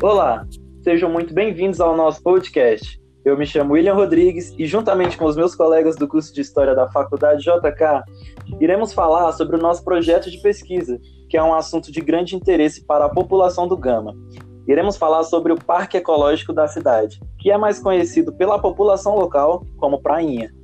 Olá, sejam muito bem-vindos ao nosso podcast. Eu me chamo William Rodrigues e, juntamente com os meus colegas do curso de História da Faculdade JK, iremos falar sobre o nosso projeto de pesquisa, que é um assunto de grande interesse para a população do Gama. Iremos falar sobre o Parque Ecológico da cidade, que é mais conhecido pela população local como Prainha.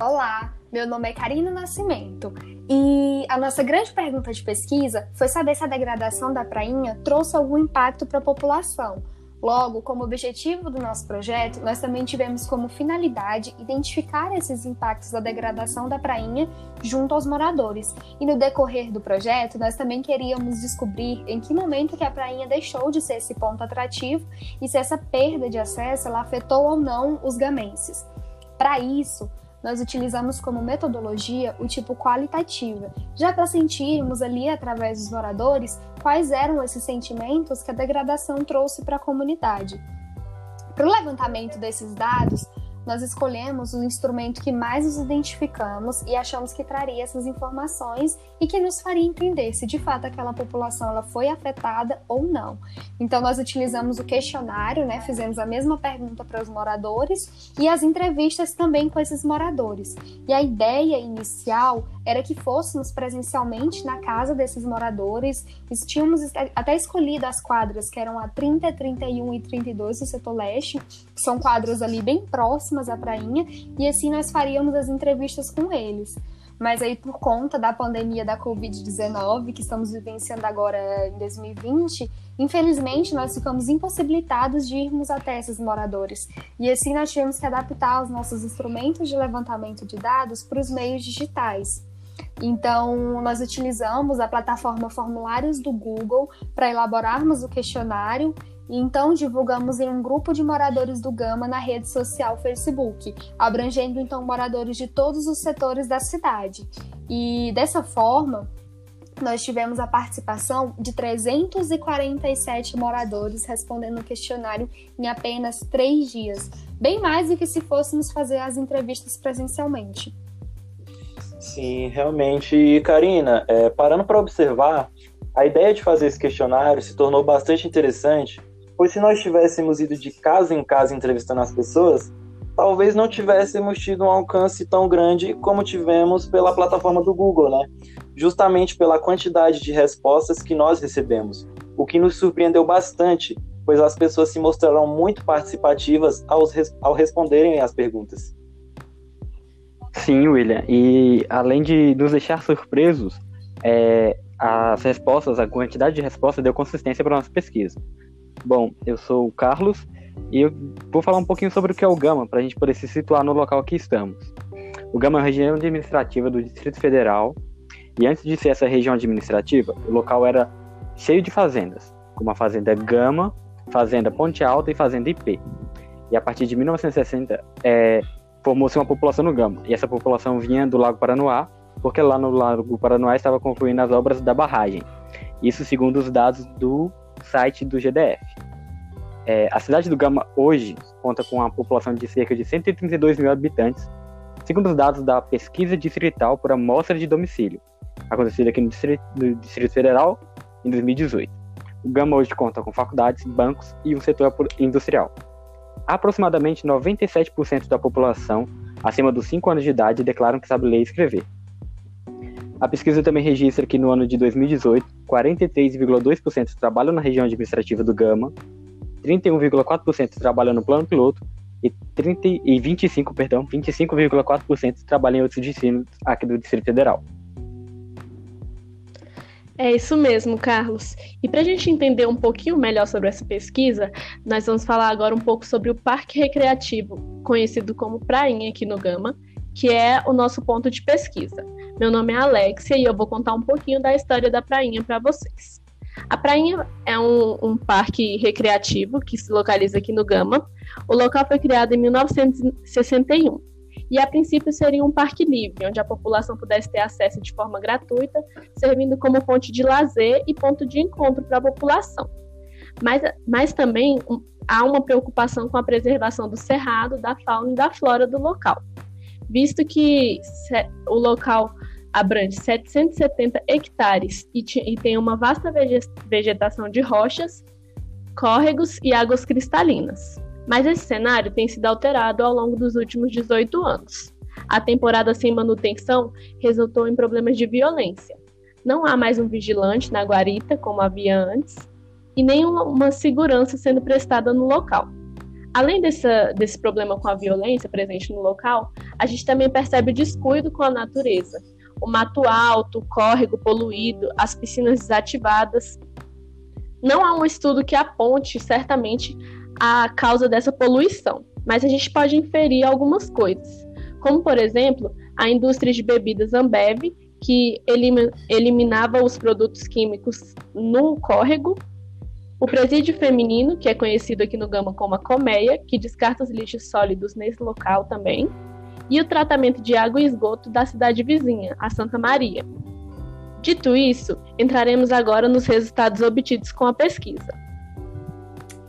Olá, meu nome é Karina Nascimento e a nossa grande pergunta de pesquisa foi saber se a degradação da prainha trouxe algum impacto para a população. Logo, como objetivo do nosso projeto, nós também tivemos como finalidade identificar esses impactos da degradação da prainha junto aos moradores. E no decorrer do projeto, nós também queríamos descobrir em que momento que a prainha deixou de ser esse ponto atrativo e se essa perda de acesso ela afetou ou não os gamenses. Para isso, nós utilizamos como metodologia o tipo qualitativa, já para sentirmos ali através dos moradores quais eram esses sentimentos que a degradação trouxe para a comunidade. Para o levantamento desses dados, nós escolhemos o instrumento que mais nos identificamos e achamos que traria essas informações e que nos faria entender se de fato aquela população ela foi afetada ou não. Então nós utilizamos o questionário, né, fizemos a mesma pergunta para os moradores e as entrevistas também com esses moradores. E a ideia inicial era que fôssemos presencialmente na casa desses moradores. Tínhamos até escolhido as quadras que eram a 30, 31 e 32 do setor leste, que são quadras ali bem próximas à prainha, e assim nós faríamos as entrevistas com eles. Mas aí, por conta da pandemia da Covid-19, que estamos vivenciando agora em 2020, infelizmente nós ficamos impossibilitados de irmos até esses moradores. E assim nós tivemos que adaptar os nossos instrumentos de levantamento de dados para os meios digitais. Então, nós utilizamos a plataforma Formulários do Google para elaborarmos o questionário e então divulgamos em um grupo de moradores do Gama na rede social Facebook, abrangendo então moradores de todos os setores da cidade. E dessa forma, nós tivemos a participação de 347 moradores respondendo o questionário em apenas três dias, bem mais do que se fôssemos fazer as entrevistas presencialmente. Sim, realmente. E, Karina, é, parando para observar, a ideia de fazer esse questionário se tornou bastante interessante, pois se nós tivéssemos ido de casa em casa entrevistando as pessoas, talvez não tivéssemos tido um alcance tão grande como tivemos pela plataforma do Google, né? Justamente pela quantidade de respostas que nós recebemos, o que nos surpreendeu bastante, pois as pessoas se mostraram muito participativas ao, ao responderem às perguntas. Sim, William. E além de nos deixar surpresos, é, as respostas, a quantidade de respostas deu consistência para a nossa pesquisa. Bom, eu sou o Carlos e eu vou falar um pouquinho sobre o que é o Gama, para a gente poder se situar no local que estamos. O Gama é uma região administrativa do Distrito Federal e antes de ser essa região administrativa, o local era cheio de fazendas, como a Fazenda Gama, Fazenda Ponte Alta e Fazenda IP. E a partir de 1960, é, formou-se uma população no Gama. E essa população vinha do Lago Paranoá, porque lá no Lago Paranoá estava concluindo as obras da barragem. Isso segundo os dados do site do GDF. É, a cidade do Gama hoje conta com uma população de cerca de 132 mil habitantes, segundo os dados da pesquisa distrital por amostra de domicílio, acontecida aqui no Distrito, no Distrito Federal em 2018. O Gama hoje conta com faculdades, bancos e um setor industrial aproximadamente 97% da população acima dos 5 anos de idade declaram que sabe ler e escrever. A pesquisa também registra que no ano de 2018, 43,2% trabalham na região administrativa do Gama, 31,4% trabalham no plano piloto e, 30, e 25, perdão, 25,4% trabalham em outros destinos aqui do Distrito Federal. É isso mesmo, Carlos. E para a gente entender um pouquinho melhor sobre essa pesquisa, nós vamos falar agora um pouco sobre o Parque Recreativo, conhecido como Prainha aqui no Gama, que é o nosso ponto de pesquisa. Meu nome é Alexia e eu vou contar um pouquinho da história da Prainha para vocês. A Prainha é um, um, parque recreativo que se localiza aqui no Gama. O local foi criado em 1961 e a princípio seria um parque livre, onde a população pudesse ter acesso de forma gratuita, servindo como fonte de lazer e ponto de encontro para a população. Mas, mas também um, há uma preocupação com a preservação do cerrado, da fauna e da flora do local, visto que o local abrange 770 hectares e, e tem uma vasta vegetação de rochas, córregos e águas cristalinas. Mas esse cenário tem sido alterado ao longo dos últimos 18 anos. A temporada sem manutenção resultou em problemas de violência. Não há mais um vigilante na guarita, como havia antes, e nem uma segurança sendo prestada no local. Além dessa, desse problema com a violência presente no local, a gente também percebe o descuido com a natureza. O mato alto, o córrego poluído, as piscinas desativadas. Não há um estudo que aponte certamente a causa dessa poluição, mas a gente pode inferir algumas coisas, como por exemplo a indústria de bebidas Ambev, que eliminava os produtos químicos no córrego o presídio feminino, que é conhecido aqui no Gama como a colmeia, que descarta os lixos sólidos nesse local também, e o tratamento de água e esgoto da cidade vizinha, a Santa Maria. Dito isso, entraremos agora nos resultados obtidos com a pesquisa.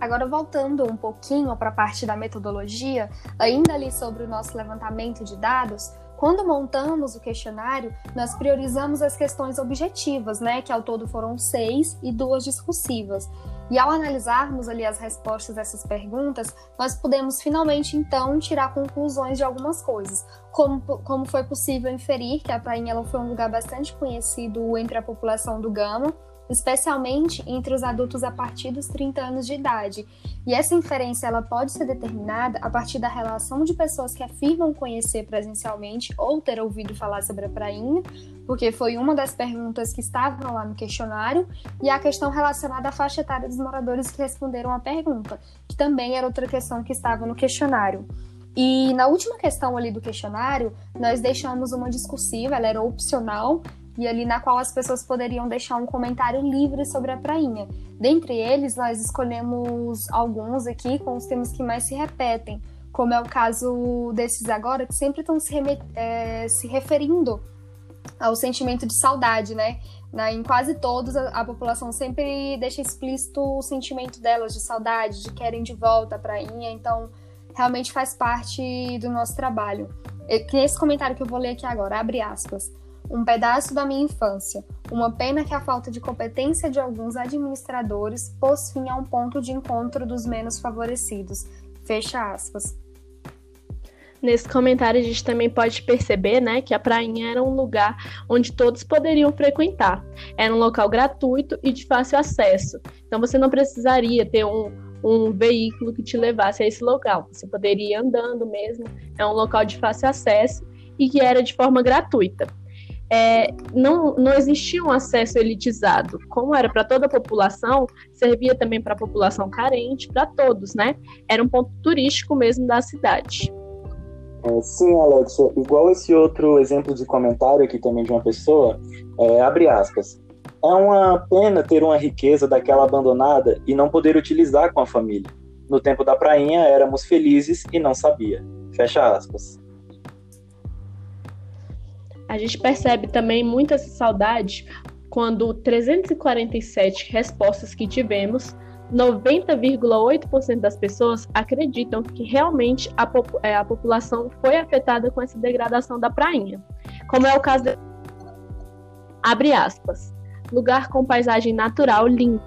Agora, voltando um pouquinho para a parte da metodologia, ainda ali sobre o nosso levantamento de dados, quando montamos o questionário, nós priorizamos as questões objetivas, né, que ao todo foram seis e duas discursivas. E ao analisarmos ali as respostas dessas perguntas, nós podemos finalmente então tirar conclusões de algumas coisas, como, como foi possível inferir que a Prainha foi um lugar bastante conhecido entre a população do Gama, especialmente entre os adultos a partir dos 30 anos de idade. E essa inferência ela pode ser determinada a partir da relação de pessoas que afirmam conhecer presencialmente ou ter ouvido falar sobre a prainha, porque foi uma das perguntas que estavam lá no questionário, e a questão relacionada à faixa etária dos moradores que responderam à pergunta, que também era outra questão que estava no questionário. E na última questão ali do questionário, nós deixamos uma discursiva, ela era opcional, e ali na qual as pessoas poderiam deixar um comentário livre sobre a prainha. Dentre eles, nós escolhemos alguns aqui com os temas que mais se repetem, como é o caso desses agora, que sempre estão se, é, se referindo ao sentimento de saudade, né? Na, em quase todos, a, a, população sempre deixa explícito o sentimento delas de saudade, de querem de volta a prainha, então realmente faz parte do nosso trabalho. Esse comentário que eu vou ler aqui agora, abre aspas um pedaço da minha infância. Uma pena que a falta de competência de alguns administradores pôs fim a um ponto de encontro dos menos favorecidos. Fecha aspas. Nesse comentário a gente também pode perceber, né, que a prainha era um lugar onde todos poderiam frequentar. Era um local gratuito e de fácil acesso. Então você não precisaria ter um, um veículo que te levasse a esse local. Você poderia ir andando mesmo. É um local de fácil acesso e que era de forma gratuita é, não, não existia um acesso elitizado. Como era para toda a população, servia também para a população carente, para todos, né? Era um ponto turístico mesmo da cidade. É, sim, Alexia, igual esse outro exemplo de comentário aqui também de uma pessoa, é, abre aspas. É uma pena ter uma riqueza daquela abandonada e não poder utilizar com a família. No tempo da prainha éramos felizes e não sabia. Fecha aspas a gente percebe também muita saudade quando 347 respostas que tivemos, 90,8% das pessoas acreditam que realmente a, é, a, população foi afetada com essa degradação da prainha. Como é o caso de... Abre aspas. Lugar com paisagem natural linda.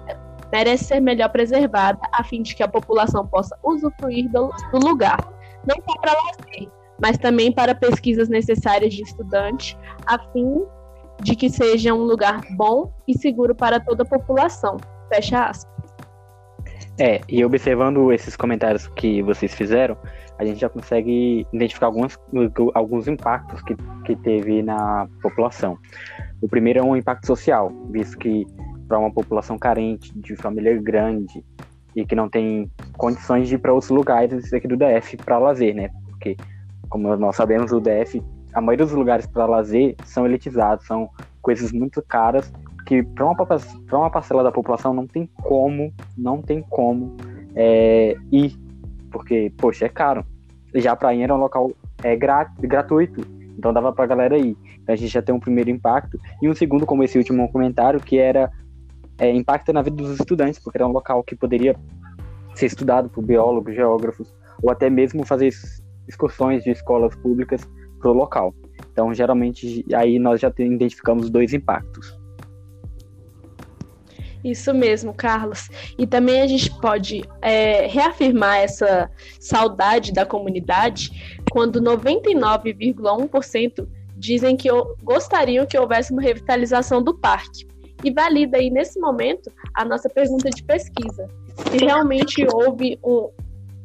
Merece ser melhor preservada a fim de que a população possa usufruir do, do lugar. Não só para lazer, mas também para pesquisas necessárias de estudante, a fim de que seja um lugar bom e seguro para toda a população. Fecha aspas. É, e observando esses comentários que vocês fizeram, a gente já consegue identificar alguns, alguns impactos que, que teve na população. O primeiro é um impacto social, visto que para uma população carente, de família grande, e que não tem condições de ir para outros lugares aqui do DF para lazer, né? Porque como nós sabemos, o DF, a maioria dos lugares para lazer são elitizados, são coisas muito caras que para uma, uma parcela da população não tem como, não tem como é, ir, porque, poxa, é caro. Já a prainha era um local é, gratuito, então dava para a galera ir. Então a gente já tem um primeiro impacto. E um segundo, como esse último comentário, que era é, impacto na vida dos estudantes, porque era um local que poderia ser estudado por biólogos, geógrafos, ou até mesmo fazer excursões de escolas públicas para o local. Então, geralmente, aí nós já identificamos dois impactos. Isso mesmo, Carlos. E também a gente pode é, reafirmar essa saudade da comunidade quando 99,1% dizem que gostariam que houvesse uma revitalização do parque. E valida aí nesse momento a nossa pergunta de pesquisa: se realmente houve um,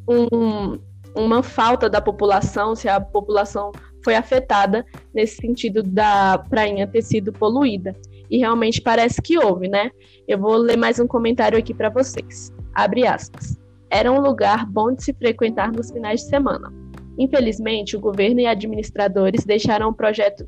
um, uma falta da população, se a população foi afetada nesse sentido da prainha ter sido poluída. E realmente parece que houve, né? Eu vou ler mais um comentário aqui para vocês. Abre aspas. Era um lugar bom de se frequentar nos finais de semana. Infelizmente, o governo e administradores deixaram o projeto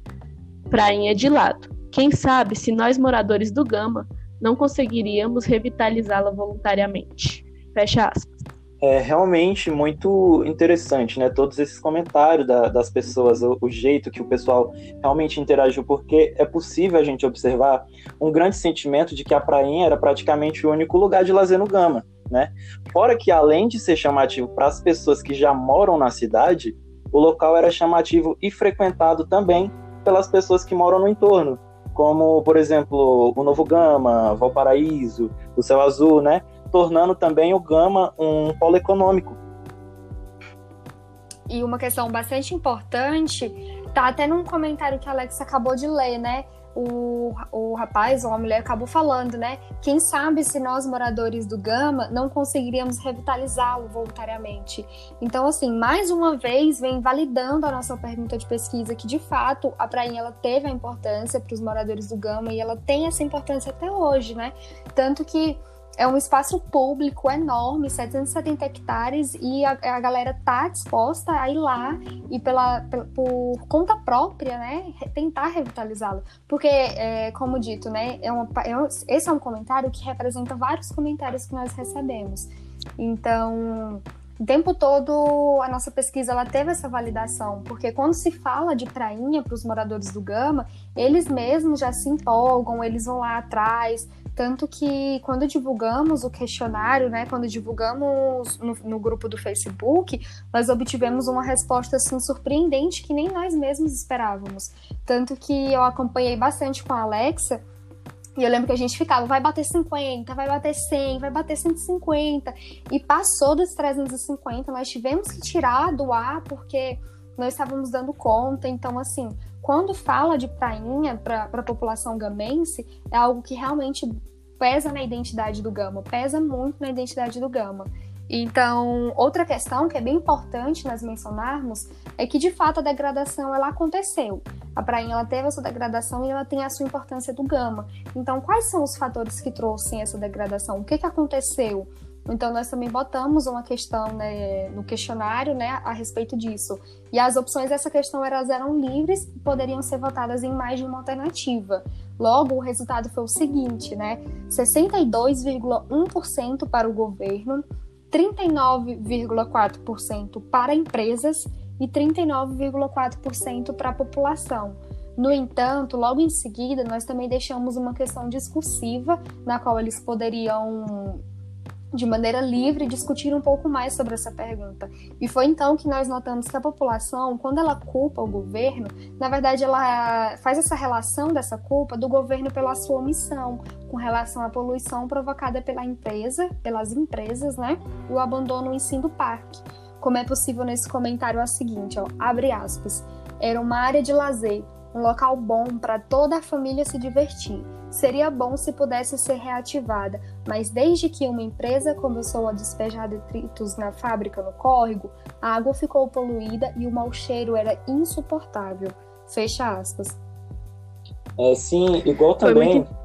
Prainha de lado. Quem sabe se nós moradores do Gama não conseguiríamos revitalizá-la voluntariamente. Fecha aspas é realmente muito interessante, né? Todos esses comentários da, das pessoas, o, o, jeito que o pessoal realmente interagiu, porque é possível a gente observar um grande sentimento de que a prainha era praticamente o único lugar de lazer no Gama, né? Fora que, além de ser chamativo para as pessoas que já moram na cidade, o local era chamativo e frequentado também pelas pessoas que moram no entorno, como, por exemplo, o Novo Gama, Valparaíso, o Céu Azul, né? Tornando também o Gama um polo econômico. E uma questão bastante importante, tá até num comentário que a Alex acabou de ler, né? O, o rapaz ou a mulher acabou falando, né? Quem sabe se nós, moradores do Gama, não conseguiríamos revitalizá-lo voluntariamente. Então, assim, mais uma vez, vem validando a nossa pergunta de pesquisa que, de fato, a prainha ela teve a importância para os moradores do Gama e ela tem essa importância até hoje, né? Tanto que é um espaço público enorme, 770 hectares, e a, a galera tá disposta a ir lá e pela, por conta própria, né, tentar revitalizá-lo. Porque, é, como dito, né, é uma, é, esse é um comentário que representa vários comentários que nós recebemos. Então, o tempo todo a nossa pesquisa ela teve essa validação, porque quando se fala de prainha para os moradores do Gama, eles mesmos já se empolgam, eles vão lá atrás, tanto que quando divulgamos o questionário, né, quando divulgamos no, no, grupo do Facebook, nós obtivemos uma resposta assim surpreendente que nem nós mesmos esperávamos. Tanto que eu acompanhei bastante com a Alexa. E eu lembro que a gente ficava, vai bater 50, vai bater 100, vai bater 150. E passou dos 350, nós tivemos que tirar do ar porque nós estávamos dando conta. Então, assim, quando fala de prainha para a população gamense, é algo que realmente pesa na identidade do Gama, pesa muito na identidade do Gama. Então, outra questão que é bem importante nós mencionarmos é que de fato a degradação ela aconteceu. A prainha ela teve essa degradação e ela tem a sua importância do gama. Então, quais são os fatores que trouxeram essa degradação? O que, que aconteceu? Então, nós também botamos uma questão né, no questionário né, a respeito disso. E as opções dessa questão elas eram livres e poderiam ser votadas em mais de uma alternativa. Logo, o resultado foi o seguinte, né? 62,1% para o governo, 39,4% para empresas e 39,4% para a população. No entanto, logo em seguida, nós também deixamos uma questão discursiva na qual eles poderiam de maneira livre discutir um pouco mais sobre essa pergunta. E foi então que nós notamos que a população, quando ela culpa o governo, na verdade ela faz essa relação dessa culpa do governo pela sua omissão com relação à poluição provocada pela empresa, pelas empresas, né? E o abandono em si do parque. Como é possível nesse comentário é o seguinte, ó, abre aspas. Era uma área de lazer, um local bom para toda a família se divertir Seria bom se pudesse ser reativada, mas desde que uma empresa começou a despejar detritos na fábrica no córrego, a água ficou poluída e o mau cheiro era insuportável. Fecha aspas. É, sim, igual também. Muito...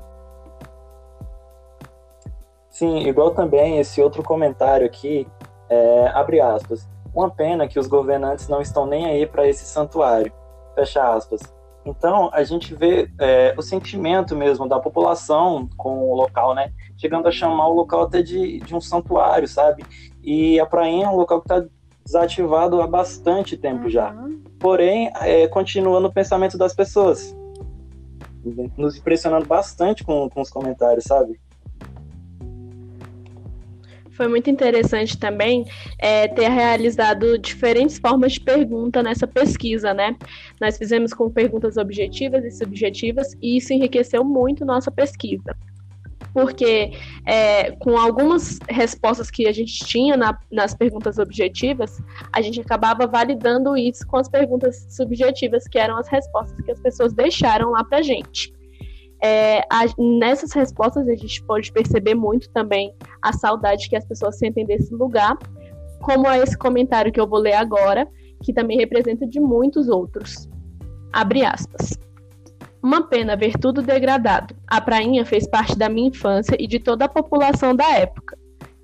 Sim, igual também esse outro comentário aqui, é, abre aspas. Uma pena que os governantes não estão nem aí para esse santuário. Fecha aspas. Então, a gente vê é, o sentimento mesmo da população com o local, né? Chegando a chamar o local até de, de um santuário, sabe? E a prainha é um local que está desativado há bastante tempo uhum. já. Porém, é, continua no pensamento das pessoas. Nos impressionando bastante com, com os comentários, sabe? Foi muito interessante também é, ter realizado diferentes formas de pergunta nessa pesquisa, né? Nós fizemos com perguntas objetivas e subjetivas e isso enriqueceu muito nossa pesquisa. porque é, com algumas respostas que a gente tinha na, nas perguntas objetivas, a gente acabava validando isso com as perguntas subjetivas, que eram as respostas que as pessoas deixaram lá para gente. É, a, nessas respostas a gente pode perceber muito também a saudade que as pessoas sentem desse lugar, como é esse comentário que eu vou ler agora, que também representa de muitos outros. Abre aspas. Uma pena ver tudo degradado. A prainha fez parte da minha infância e de toda a população da época.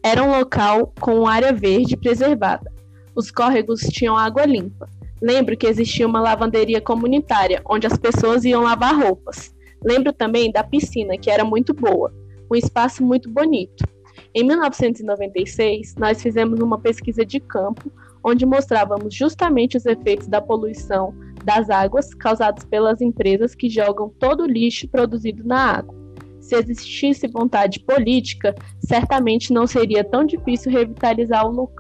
Era um local com área verde preservada. Os córregos tinham água limpa. Lembro que existia uma lavanderia comunitária, onde as pessoas iam lavar roupas. Lembro também da piscina, que era muito boa. Um espaço muito bonito. Em 1996, nós fizemos uma pesquisa de campo, onde mostrávamos justamente os efeitos da poluição das águas causadas pelas empresas que jogam todo o lixo produzido na água. Se existisse vontade política, certamente não seria tão difícil revitalizar um, lo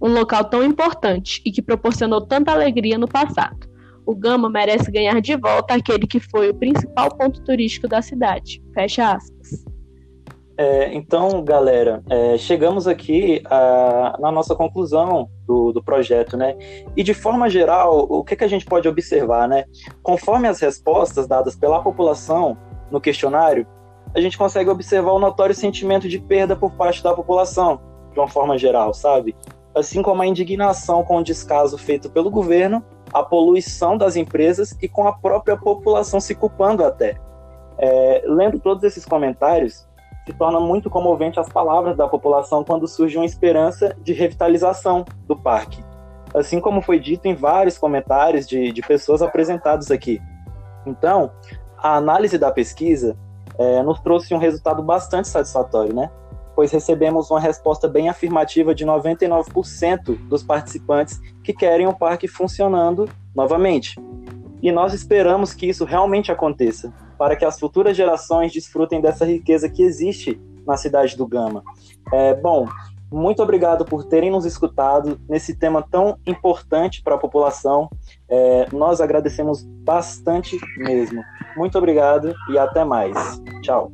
um local tão importante e que proporcionou tanta alegria no passado. O Gama merece ganhar de volta aquele que foi o principal ponto turístico da cidade. Fecha aspas. É, então, galera, é, chegamos aqui a, na nossa conclusão do, do, projeto, né? E de forma geral, o que, que a gente pode observar, né? Conforme as respostas dadas pela população no questionário, a gente consegue observar o notório sentimento de perda por parte da população, de uma forma geral, sabe? Assim como a indignação com o descaso feito pelo governo, a poluição das empresas e com a própria população se culpando até. É, lendo todos esses comentários, se torna muito comovente as palavras da população quando surge uma esperança de revitalização do parque. Assim como foi dito em vários comentários de, de pessoas apresentados aqui. Então, a análise da pesquisa é, nos trouxe um resultado bastante satisfatório, né? Pois recebemos uma resposta bem afirmativa de 99% dos participantes que querem o parque funcionando novamente. E nós esperamos que isso realmente aconteça, para que as futuras gerações desfrutem dessa riqueza que existe na cidade do Gama. É, bom, muito obrigado por terem nos escutado nesse tema tão importante para a população. É, nós agradecemos bastante mesmo. Muito obrigado e até mais. Tchau.